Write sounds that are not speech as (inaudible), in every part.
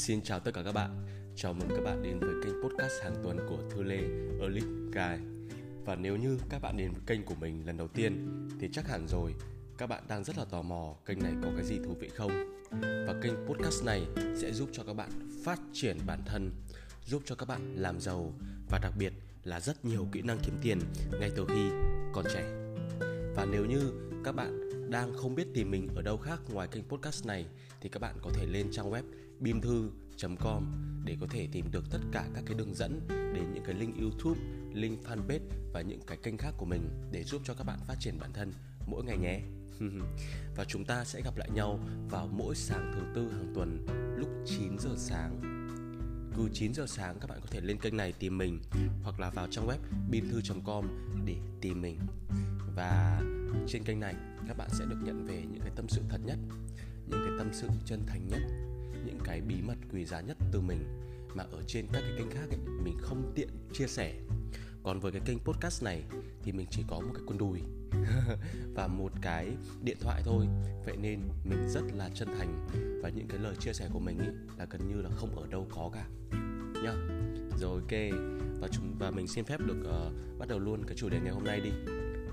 Xin chào tất cả các bạn. Chào mừng các bạn đến với kênh podcast hàng tuần của Thư Lê, Elite Guy. Và nếu như các bạn đến với kênh của mình lần đầu tiên, Thì chắc hẳn rồi các bạn đang rất là tò mò kênh này có cái gì thú vị không? Và kênh podcast này sẽ giúp cho các bạn phát triển bản thân, Giúp cho các bạn làm giàu Và đặc biệt là rất nhiều kỹ năng kiếm tiền ngay từ khi còn trẻ. Và nếu như các bạn đang không biết tìm mình ở đâu khác ngoài kênh podcast này thì các bạn có thể lên trang web bimthu.com để có thể tìm được tất cả các cái đường dẫn đến những cái link YouTube, link fanpage và những cái kênh khác của mình để giúp cho các bạn phát triển bản thân mỗi ngày nhé. (laughs) và chúng ta sẽ gặp lại nhau vào mỗi sáng thứ tư hàng tuần lúc 9 giờ sáng. Cứ 9 giờ sáng các bạn có thể lên kênh này tìm mình hoặc là vào trang web bimthu.com để tìm mình. Và trên kênh này các bạn sẽ được nhận về những cái tâm sự thật nhất những cái tâm sự chân thành nhất những cái bí mật quý giá nhất từ mình. Mà ở trên các cái kênh khác ấy, mình không tiện chia sẻ. Còn với cái kênh podcast này thì mình chỉ có một cái con đùi (laughs) và một cái điện thoại thôi. Vậy nên mình rất là chân thành và những cái lời chia sẻ của mình ý là gần như là không ở đâu có cả. Nhá. Rồi ok. Và chúng và mình xin phép được uh, bắt đầu luôn cái chủ đề ngày hôm nay đi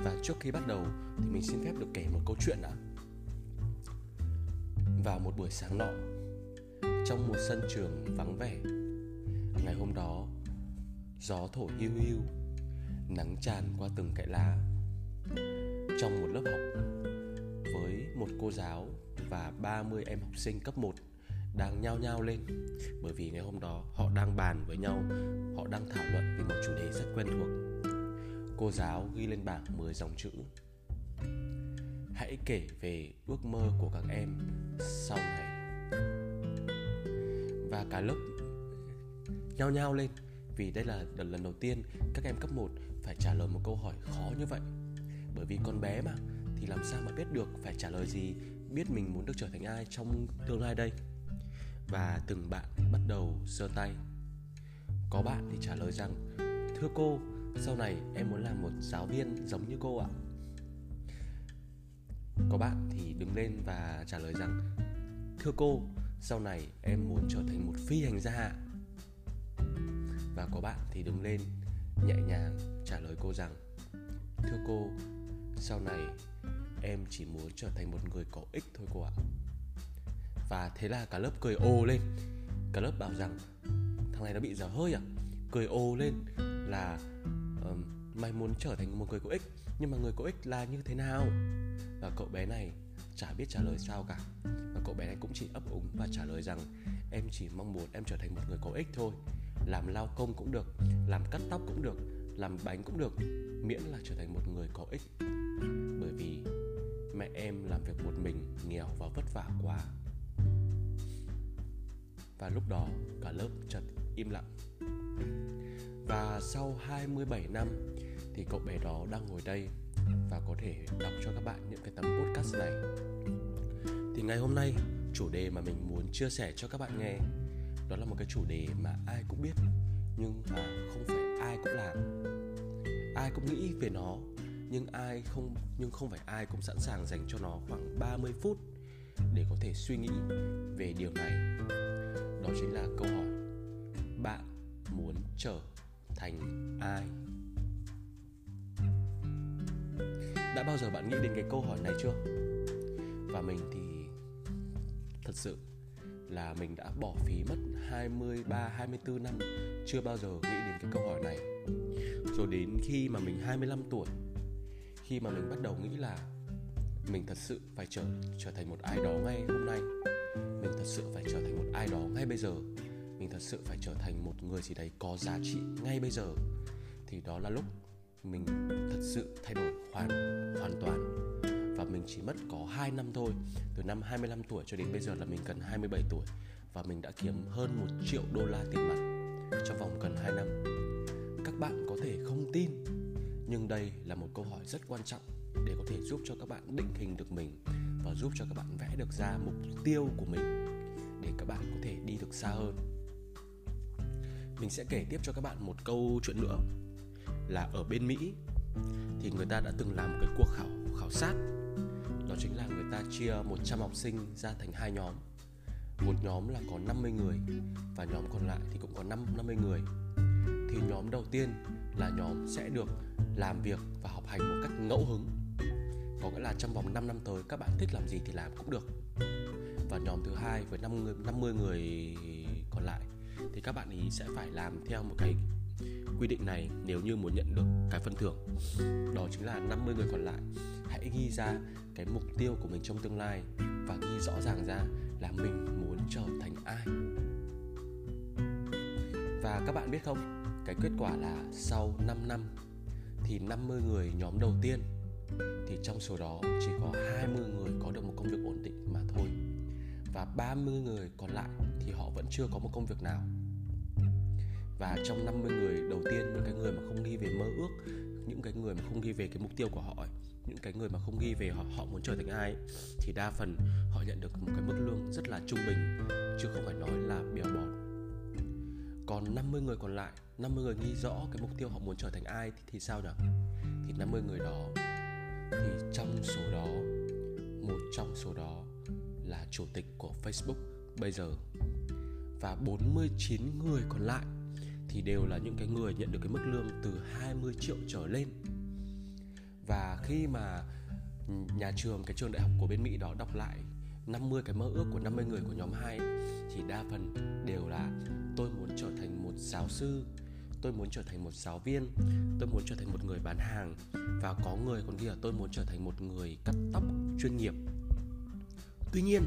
và trước khi bắt đầu thì mình xin phép được kể một câu chuyện đã. Vào một buổi sáng nọ, trong một sân trường vắng vẻ, ngày hôm đó, gió thổi hiu hiu, nắng tràn qua từng cái lá. Trong một lớp học, với một cô giáo và 30 em học sinh cấp 1 đang nhao nhao lên, bởi vì ngày hôm đó họ đang bàn với nhau, họ đang thảo luận về một chủ đề rất quen thuộc cô giáo ghi lên bảng 10 dòng chữ. Hãy kể về ước mơ của các em sau này. Và cả lớp nhao nhao lên, vì đây là lần đầu tiên các em cấp 1 phải trả lời một câu hỏi khó như vậy. Bởi vì con bé mà, thì làm sao mà biết được phải trả lời gì, biết mình muốn được trở thành ai trong tương lai đây? Và từng bạn bắt đầu giơ tay. Có bạn thì trả lời rằng, thưa cô sau này em muốn làm một giáo viên giống như cô ạ. Có bạn thì đứng lên và trả lời rằng, thưa cô, sau này em muốn trở thành một phi hành gia và có bạn thì đứng lên, nhẹ nhàng trả lời cô rằng, thưa cô, sau này em chỉ muốn trở thành một người có ích thôi cô ạ. Và thế là cả lớp cười ồ lên. Cả lớp bảo rằng, thằng này nó bị dở hơi à? Cười ồ lên là uh, mày muốn trở thành một người có ích nhưng mà người có ích là như thế nào? Và cậu bé này chả biết trả lời sao cả. Và cậu bé này cũng chỉ ấp úng và trả lời rằng em chỉ mong muốn em trở thành một người có ích thôi. Làm lao công cũng được làm cắt tóc cũng được làm bánh cũng được miễn là trở thành một người có ích. Bởi vì mẹ em làm việc một mình nghèo và vất vả quá. Và lúc đó cả lớp chợt im lặng và sau 27 năm thì cậu bé đó đang ngồi đây và có thể đọc cho các bạn những cái tấm podcast này. Thì ngày hôm nay, chủ đề mà mình muốn chia sẻ cho các bạn nghe đó là một cái chủ đề mà ai cũng biết, nhưng mà không phải ai cũng làm. Ai cũng nghĩ về nó, nhưng ai không, nhưng không phải ai cũng sẵn sàng dành cho nó khoảng 30 phút để có thể suy nghĩ về điều này. Đó chính là câu hỏi, bạn muốn trở thành ai đã bao giờ bạn nghĩ đến cái câu hỏi này chưa và mình thì thật sự là mình đã bỏ phí mất 23 24 năm chưa bao giờ nghĩ đến cái câu hỏi này. Rồi đến khi mà mình 25 tuổi khi mà mình bắt đầu nghĩ là mình thật sự phải trở trở thành một ai đó ngay hôm nay. Mình thật sự phải trở thành một ai đó ngay bây giờ. Mình thật sự phải trở thành một người gì đấy có giá trị ngay bây giờ. Thì đó là lúc mình thật sự thay đổi hoàn hoàn toàn. Và mình chỉ mất có 2 năm thôi. Từ năm 25 tuổi cho đến bây giờ là mình gần 27 tuổi. Và mình đã kiếm hơn 1 triệu đô la tiền mặt trong vòng gần 2 năm. Các bạn có thể không tin, nhưng đây là một câu hỏi rất quan trọng để có thể giúp cho các bạn định hình được mình và giúp cho các bạn vẽ được ra mục tiêu của mình để các bạn có thể đi được xa hơn mình sẽ kể tiếp cho các bạn một câu chuyện nữa là ở bên Mỹ thì người ta đã từng làm một cái cuộc khảo khảo sát đó chính là người ta chia 100 học sinh ra thành hai nhóm một nhóm là có 50 người và nhóm còn lại thì cũng có 5 50 người. Thì nhóm đầu tiên là nhóm sẽ được làm việc và học hành một cách ngẫu hứng. Có nghĩa là trong vòng 5 năm tới, các bạn thích làm gì thì làm cũng được. Và nhóm thứ hai với 50 50 người còn lại thì các bạn ý sẽ phải làm theo một cái quy định này nếu như muốn nhận được cái phần thưởng. Đó chính là 50 người còn lại. Hãy ghi ra cái mục tiêu của mình trong tương lai và ghi rõ ràng ra là mình muốn trở thành ai. Và các bạn biết không, cái kết quả là sau 5 năm thì 50 người nhóm đầu tiên thì trong số đó chỉ có 20 người có được một công việc ổn định mà thôi. Và 30 người còn lại thì họ vẫn chưa có một công việc nào và trong 50 người đầu tiên những cái người mà không ghi về mơ ước những cái người mà không ghi về cái mục tiêu của họ ấy, những cái người mà không ghi về họ họ muốn trở thành ai thì đa phần họ nhận được một cái mức lương rất là trung bình chứ không phải nói là bèo bọt. Còn 50 người còn lại 50 người ghi rõ cái mục tiêu họ muốn trở thành ai thì, thì sao nhỉ thì 50 người đó thì trong số đó một trong số đó là chủ tịch của Facebook bây giờ. Và 49 người còn lại thì đều là những cái người nhận được cái mức lương từ 20 triệu trở lên. Và khi mà nhà trường, cái trường đại học của bên Mỹ đó đọc lại 50 cái mơ ước của 50 người của nhóm 2 thì đa phần đều là tôi muốn trở thành một giáo sư, tôi muốn trở thành một giáo viên, tôi muốn trở thành một người bán hàng. Và có người còn ghi là tôi muốn trở thành một người cắt tóc chuyên nghiệp. Tuy nhiên,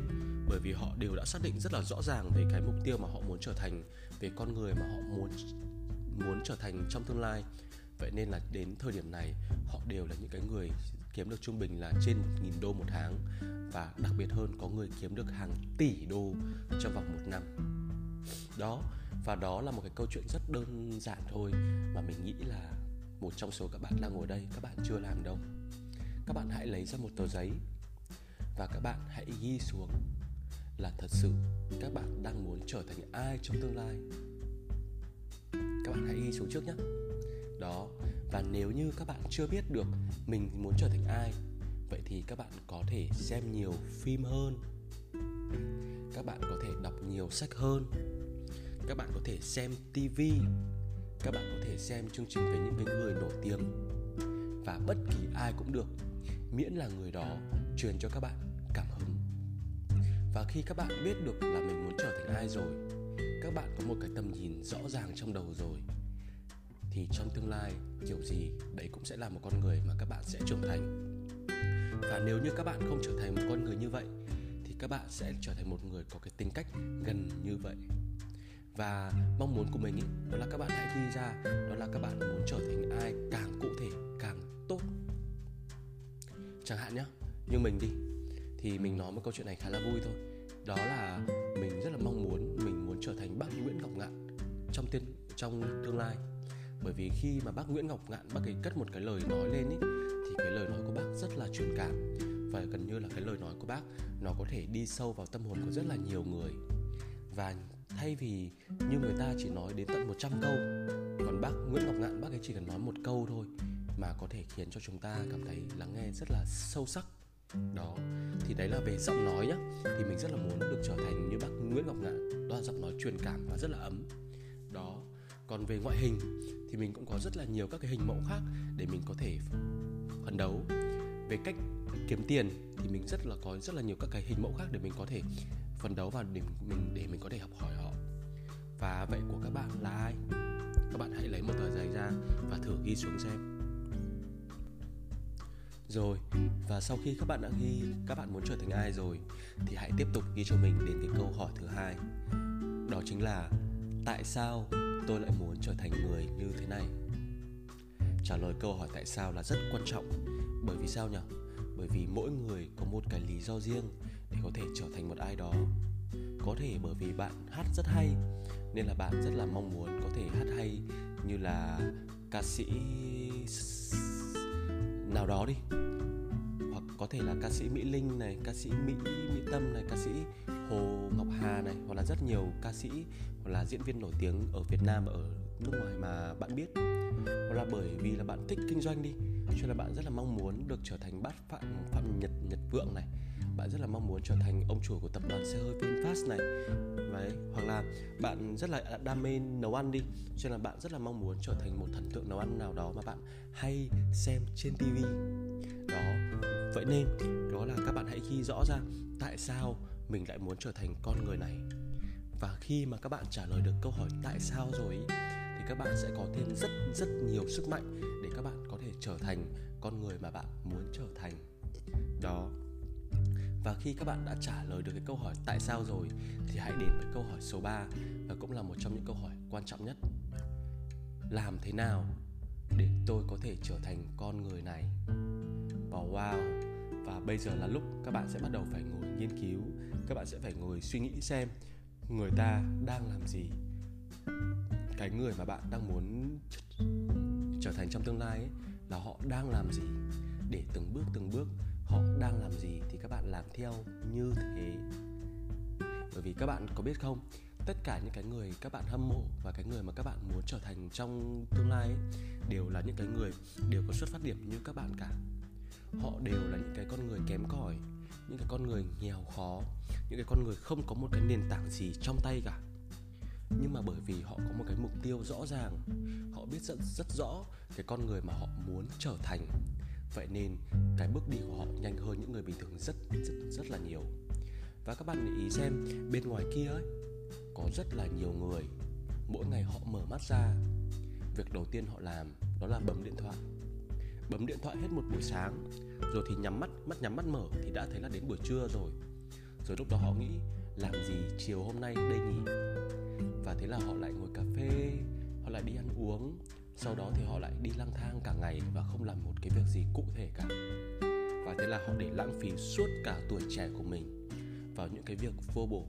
bởi vì họ đều đã xác định rất là rõ ràng về cái mục tiêu mà họ muốn trở thành về con người mà họ muốn muốn trở thành trong tương lai. Vậy nên là đến thời điểm này, họ đều là những cái người kiếm được trung bình là trên 1.000 đô một tháng. Và đặc biệt hơn, có người kiếm được hàng tỷ đô trong vòng một năm. Đó, và đó là một cái câu chuyện rất đơn giản thôi, mà mình nghĩ là một trong số các bạn đang ngồi đây, các bạn chưa làm đâu. Các bạn hãy lấy ra một tờ giấy và các bạn hãy ghi xuống là thật sự các bạn đang muốn trở thành ai trong tương lai? Các bạn hãy ghi xuống trước nhé. Đó, và nếu như các bạn chưa biết được mình muốn trở thành ai, vậy thì các bạn có thể xem nhiều phim hơn. Các bạn có thể đọc nhiều sách hơn. Các bạn có thể xem tv các bạn có thể xem chương trình về những cái người nổi tiếng. Và bất kỳ ai cũng được, miễn là người đó truyền cho các bạn và khi các bạn biết được là mình muốn trở thành ai rồi các bạn có một cái tầm nhìn rõ ràng trong đầu rồi thì trong tương lai kiểu gì đấy cũng sẽ là một con người mà các bạn sẽ trưởng thành. Và nếu như các bạn không trở thành một con người như vậy thì các bạn sẽ trở thành một người có cái tính cách gần như vậy. Và mong muốn của mình ý, đó là các bạn hãy ghi ra đó là các bạn muốn trở thành ai càng cụ thể càng tốt. Chẳng hạn nhá như mình đi thì mình nói một câu chuyện này khá là vui thôi đó là mình rất là mong muốn mình muốn trở thành bác Nguyễn Ngọc Ngạn trong tiên trong tương lai. Bởi vì khi mà bác Nguyễn Ngọc Ngạn bác ấy cất một cái lời nói lên ý, thì cái lời nói của bác rất là truyền cảm. Và gần như là cái lời nói của bác nó có thể đi sâu vào tâm hồn của rất là nhiều người. Và thay vì như người ta chỉ nói đến tận 100 câu còn bác Nguyễn Ngọc Ngạn bác ấy chỉ cần nói một câu thôi mà có thể khiến cho chúng ta cảm thấy lắng nghe rất là sâu sắc đó, thì đấy là về giọng nói nhá. Thì mình rất là muốn được trở thành như bác Nguyễn Ngọc Ngạn, đó là giọng nói truyền cảm và rất là ấm. Đó, còn về ngoại hình thì mình cũng có rất là nhiều các cái hình mẫu khác để mình có thể phấn đấu. Về cách kiếm tiền thì mình rất là có rất là nhiều các cái hình mẫu khác để mình có thể phấn đấu và để mình để mình có thể học hỏi họ. Và vậy của các bạn là ai? Các bạn hãy lấy một tờ giấy ra và thử ghi xuống xem rồi, và sau khi các bạn đã ghi, các bạn muốn trở thành ai rồi, thì hãy tiếp tục ghi cho mình đến cái câu hỏi thứ hai. Đó chính là, tại sao tôi lại muốn trở thành người như thế này? Trả lời câu hỏi tại sao là rất quan trọng. Bởi vì sao nhỉ? Bởi vì mỗi người có một cái lý do riêng để có thể trở thành một ai đó. Có thể bởi vì bạn hát rất hay, nên là bạn rất là mong muốn có thể hát hay như là ca sĩ nào đó đi. Hoặc có thể là ca sĩ Mỹ Linh này, ca sĩ Mỹ Mỹ Tâm này, ca sĩ Hồ Ngọc Hà này hoặc là rất nhiều ca sĩ hoặc là diễn viên nổi tiếng ở Việt Nam và ở nước ngoài mà bạn biết. Hoặc là bởi vì là bạn thích kinh doanh đi cho nên là bạn rất là mong muốn được trở thành bát phạm phạm nhật nhật vượng này bạn rất là mong muốn trở thành ông chủ của tập đoàn xe hơi VinFast này. Đấy, hoặc là bạn rất là đam mê nấu ăn đi cho nên là bạn rất là mong muốn trở thành một thần tượng nấu ăn nào đó mà bạn hay xem trên TV đó vậy nên đó là các bạn hãy ghi rõ ra tại sao mình lại muốn trở thành con người này. Và khi mà các bạn trả lời được câu hỏi tại sao rồi ý, thì các bạn sẽ có thêm rất rất nhiều sức mạnh để các bạn có thể trở thành con người mà bạn muốn trở thành. Đó và khi các bạn đã trả lời được cái câu hỏi tại sao rồi thì hãy đến với câu hỏi số 3 và cũng là một trong những câu hỏi quan trọng nhất. Làm thế nào để tôi có thể trở thành con người này? Và wow. Và bây giờ là lúc các bạn sẽ bắt đầu phải ngồi nghiên cứu, các bạn sẽ phải ngồi suy nghĩ xem người ta đang làm gì. Cái người mà bạn đang muốn trở thành trong tương lai ấy, là họ đang làm gì để từng bước từng bước họ đang làm gì thì các bạn làm theo như thế. Bởi vì các bạn có biết không tất cả những cái người các bạn hâm mộ và cái người mà các bạn muốn trở thành trong tương lai ấy, đều là những cái người đều có xuất phát điểm như các bạn cả. Họ đều là những cái con người kém cỏi những cái con người nghèo khó những cái con người không có một cái nền tảng gì trong tay cả. Nhưng mà bởi vì họ có một cái mục tiêu rõ ràng họ biết rất rất rõ cái con người mà họ muốn trở thành vậy nên, cái bước đi của họ nhanh hơn những người bình thường rất rất rất là nhiều. Và các bạn để ý xem, bên ngoài kia ấy, có rất là nhiều người. Mỗi ngày họ mở mắt ra. Việc đầu tiên họ làm, đó là bấm điện thoại. Bấm điện thoại hết một buổi sáng, rồi thì nhắm mắt mắt nhắm mắt mở thì đã thấy là đến buổi trưa rồi. Rồi lúc đó họ nghĩ, làm gì chiều hôm nay đây nhỉ? Và thế là họ lại ngồi cà phê, họ lại đi ăn uống sau đó thì họ lại đi lang thang cả ngày và không làm một cái việc gì cụ thể cả và thế là họ để lãng phí suốt cả tuổi trẻ của mình vào những cái việc vô bổ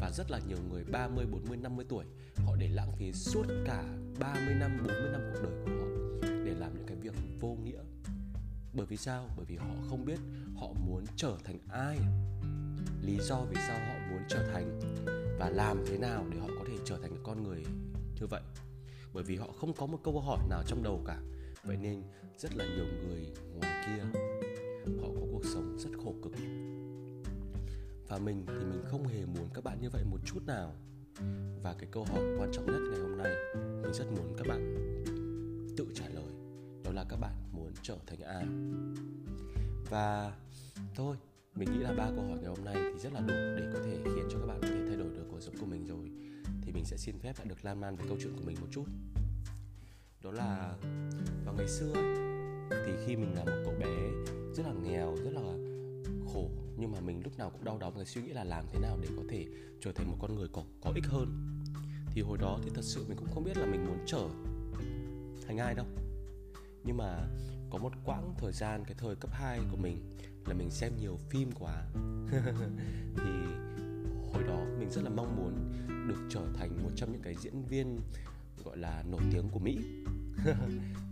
và rất là nhiều người 30, 40, 50 tuổi họ để lãng phí suốt cả 30 năm, 40 năm cuộc đời của họ để làm những cái việc vô nghĩa. Bởi vì sao? Bởi vì họ không biết họ muốn trở thành ai. Lý do vì sao họ muốn trở thành và làm thế nào để họ có thể trở thành một con người như vậy bởi vì họ không có một câu hỏi nào trong đầu cả. Vậy nên rất là nhiều người ngoài kia, họ có cuộc sống rất khổ cực. Và mình thì mình không hề muốn các bạn như vậy một chút nào. Và cái câu hỏi quan trọng nhất ngày hôm nay, mình rất muốn các bạn tự trả lời, đó là các bạn muốn trở thành ai? Và thôi, mình nghĩ là ba câu hỏi ngày hôm nay thì rất là đủ để có thể sẽ xin phép lại được lan man về câu chuyện của mình một chút. Đó là, vào ngày xưa thì khi mình là một cậu bé rất là nghèo, rất là khổ, nhưng mà mình lúc nào cũng đau đớn cái suy nghĩ là làm thế nào để có thể trở thành một con người có có ích hơn. Thì hồi đó thì thật sự mình cũng không biết là mình muốn trở thành ai đâu. Nhưng mà có một quãng thời gian, cái thời cấp 2 của mình là mình xem nhiều phim quá. (laughs) Thì hồi đó mình rất là mong muốn được trở thành một trong những cái diễn viên, gọi là, nổi tiếng của Mỹ. (laughs)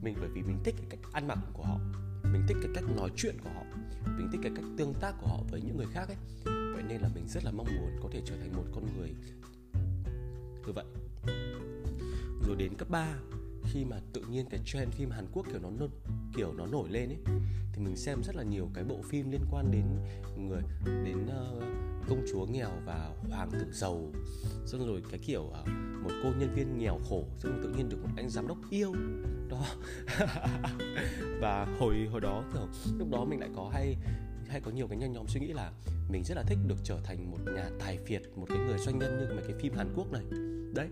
Mình bởi vì mình thích cái cách ăn mặc của họ, mình thích cái cách nói chuyện của họ, mình thích cái cách tương tác của họ với những người khác ấy. Vậy nên là mình rất là mong muốn có thể trở thành một con người như vậy. Rồi đến cấp 3 khi mà tự nhiên cái trend phim Hàn Quốc kiểu nó kiểu nó nổi lên ấy thì mình xem rất là nhiều cái bộ phim liên quan đến người đến uh, công chúa nghèo và hoàng tử giàu. Xong rồi cái kiểu uh, một cô nhân viên nghèo khổ xong rồi tự nhiên được một anh giám đốc yêu. Đó. (laughs) Và hồi hồi đó kiểu lúc đó mình lại có hay hay có nhiều cái nhanh nhóm suy nghĩ là mình rất là thích được trở thành một nhà tài phiệt một cái người doanh nhân như mấy cái phim Hàn Quốc này. Đấy.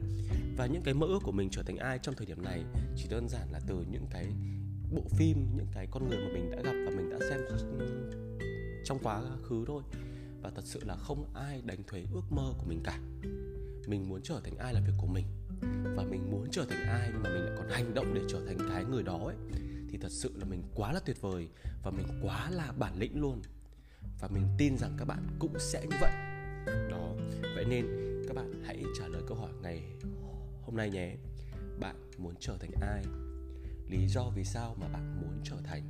Và những cái mơ ước của mình trở thành ai trong thời điểm này chỉ đơn giản là từ những cái bộ phim, những cái con người mà mình đã gặp và mình đã xem trong quá khứ thôi. Và thật sự là không ai đánh thuế ước mơ của mình cả. Mình muốn trở thành ai là việc của mình. Và mình muốn trở thành ai nhưng mà mình lại còn hành động để trở thành cái người đó ấy, thì thật sự là mình quá là tuyệt vời và mình quá là bản lĩnh luôn. Và mình tin rằng các bạn cũng sẽ như vậy. Đó, vậy nên các bạn hãy trả lời câu hỏi ngày hôm nay nhé. Bạn muốn trở thành ai? Lý do vì sao mà bạn muốn trở thành?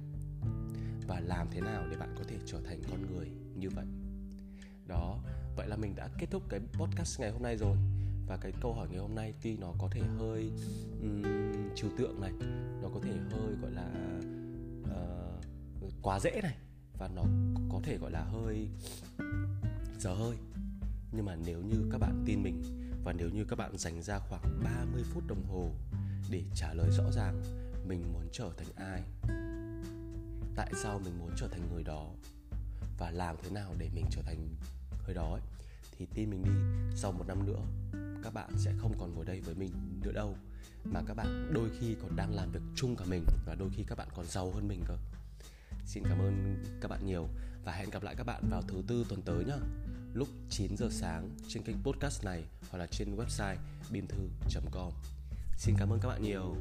Và làm thế nào để bạn có thể trở thành con người như vậy? Đó vậy là mình đã kết thúc cái podcast ngày hôm nay rồi. Và cái câu hỏi ngày hôm nay tuy nó có thể hơi um, trừu tượng này nó có thể hơi gọi là uh, quá dễ này và nó có thể gọi là hơi dở hơi. Nhưng mà nếu như các bạn tin mình và nếu như các bạn dành ra khoảng 30 phút đồng hồ để trả lời rõ ràng mình muốn trở thành ai? Tại sao mình muốn trở thành người đó? Và làm thế nào để mình trở thành người đó ấy, thì tin mình đi sau một năm nữa các bạn sẽ không còn ngồi đây với mình nữa đâu. Mà các bạn đôi khi còn đang làm việc chung cả mình và đôi khi các bạn còn giàu hơn mình cơ. Xin cảm ơn các bạn nhiều và hẹn gặp lại các bạn vào thứ tư tuần tới nhá. Lúc 9 giờ sáng trên kênh podcast này hoặc là trên website bimthu.com xin cảm ơn các bạn nhiều.